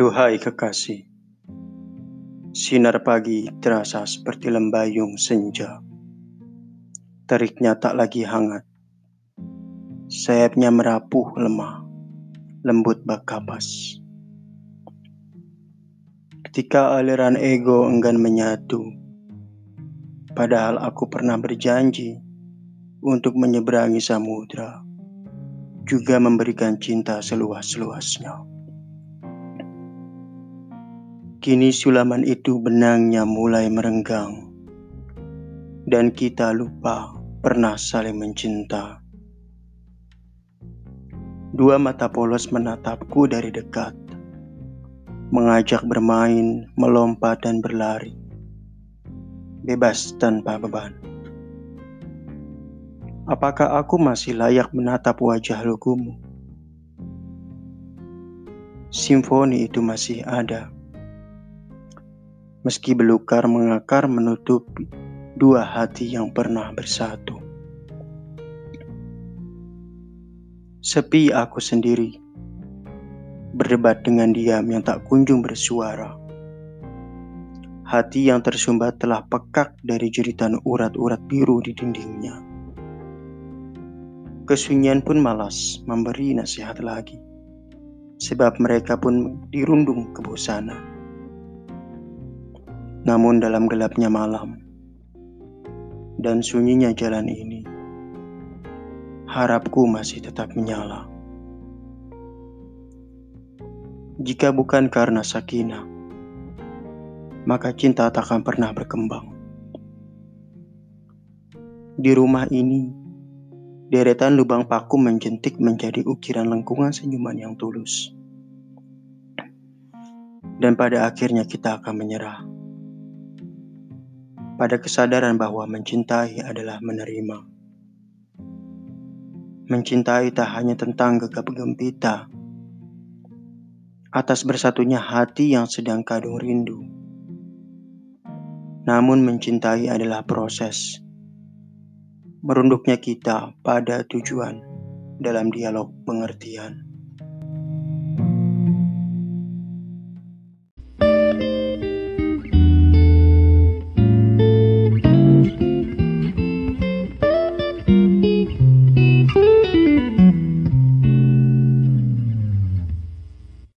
Duhai kekasih, sinar pagi terasa seperti lembayung senja. Teriknya tak lagi hangat. Sayapnya merapuh lemah, lembut bak kapas. Ketika aliran ego enggan menyatu, padahal aku pernah berjanji untuk menyeberangi samudra, juga memberikan cinta seluas-luasnya. Kini sulaman itu benangnya mulai merenggang, dan kita lupa pernah saling mencinta. Dua mata polos menatapku dari dekat, mengajak bermain, melompat, dan berlari, bebas tanpa beban. Apakah aku masih layak menatap wajah lugumu? Simfoni itu masih ada meski belukar mengakar menutupi dua hati yang pernah bersatu. Sepi aku sendiri, berdebat dengan diam yang tak kunjung bersuara. Hati yang tersumbat telah pekak dari jeritan urat-urat biru di dindingnya. Kesunyian pun malas memberi nasihat lagi, sebab mereka pun dirundung kebosanan. Namun dalam gelapnya malam dan sunyinya jalan ini, harapku masih tetap menyala. Jika bukan karena sakinah, maka cinta tak akan pernah berkembang. Di rumah ini, deretan lubang paku menjentik menjadi ukiran lengkungan senyuman yang tulus. Dan pada akhirnya kita akan menyerah pada kesadaran bahwa mencintai adalah menerima. Mencintai tak hanya tentang gegap gempita, atas bersatunya hati yang sedang kadung rindu. Namun mencintai adalah proses, merunduknya kita pada tujuan dalam dialog pengertian.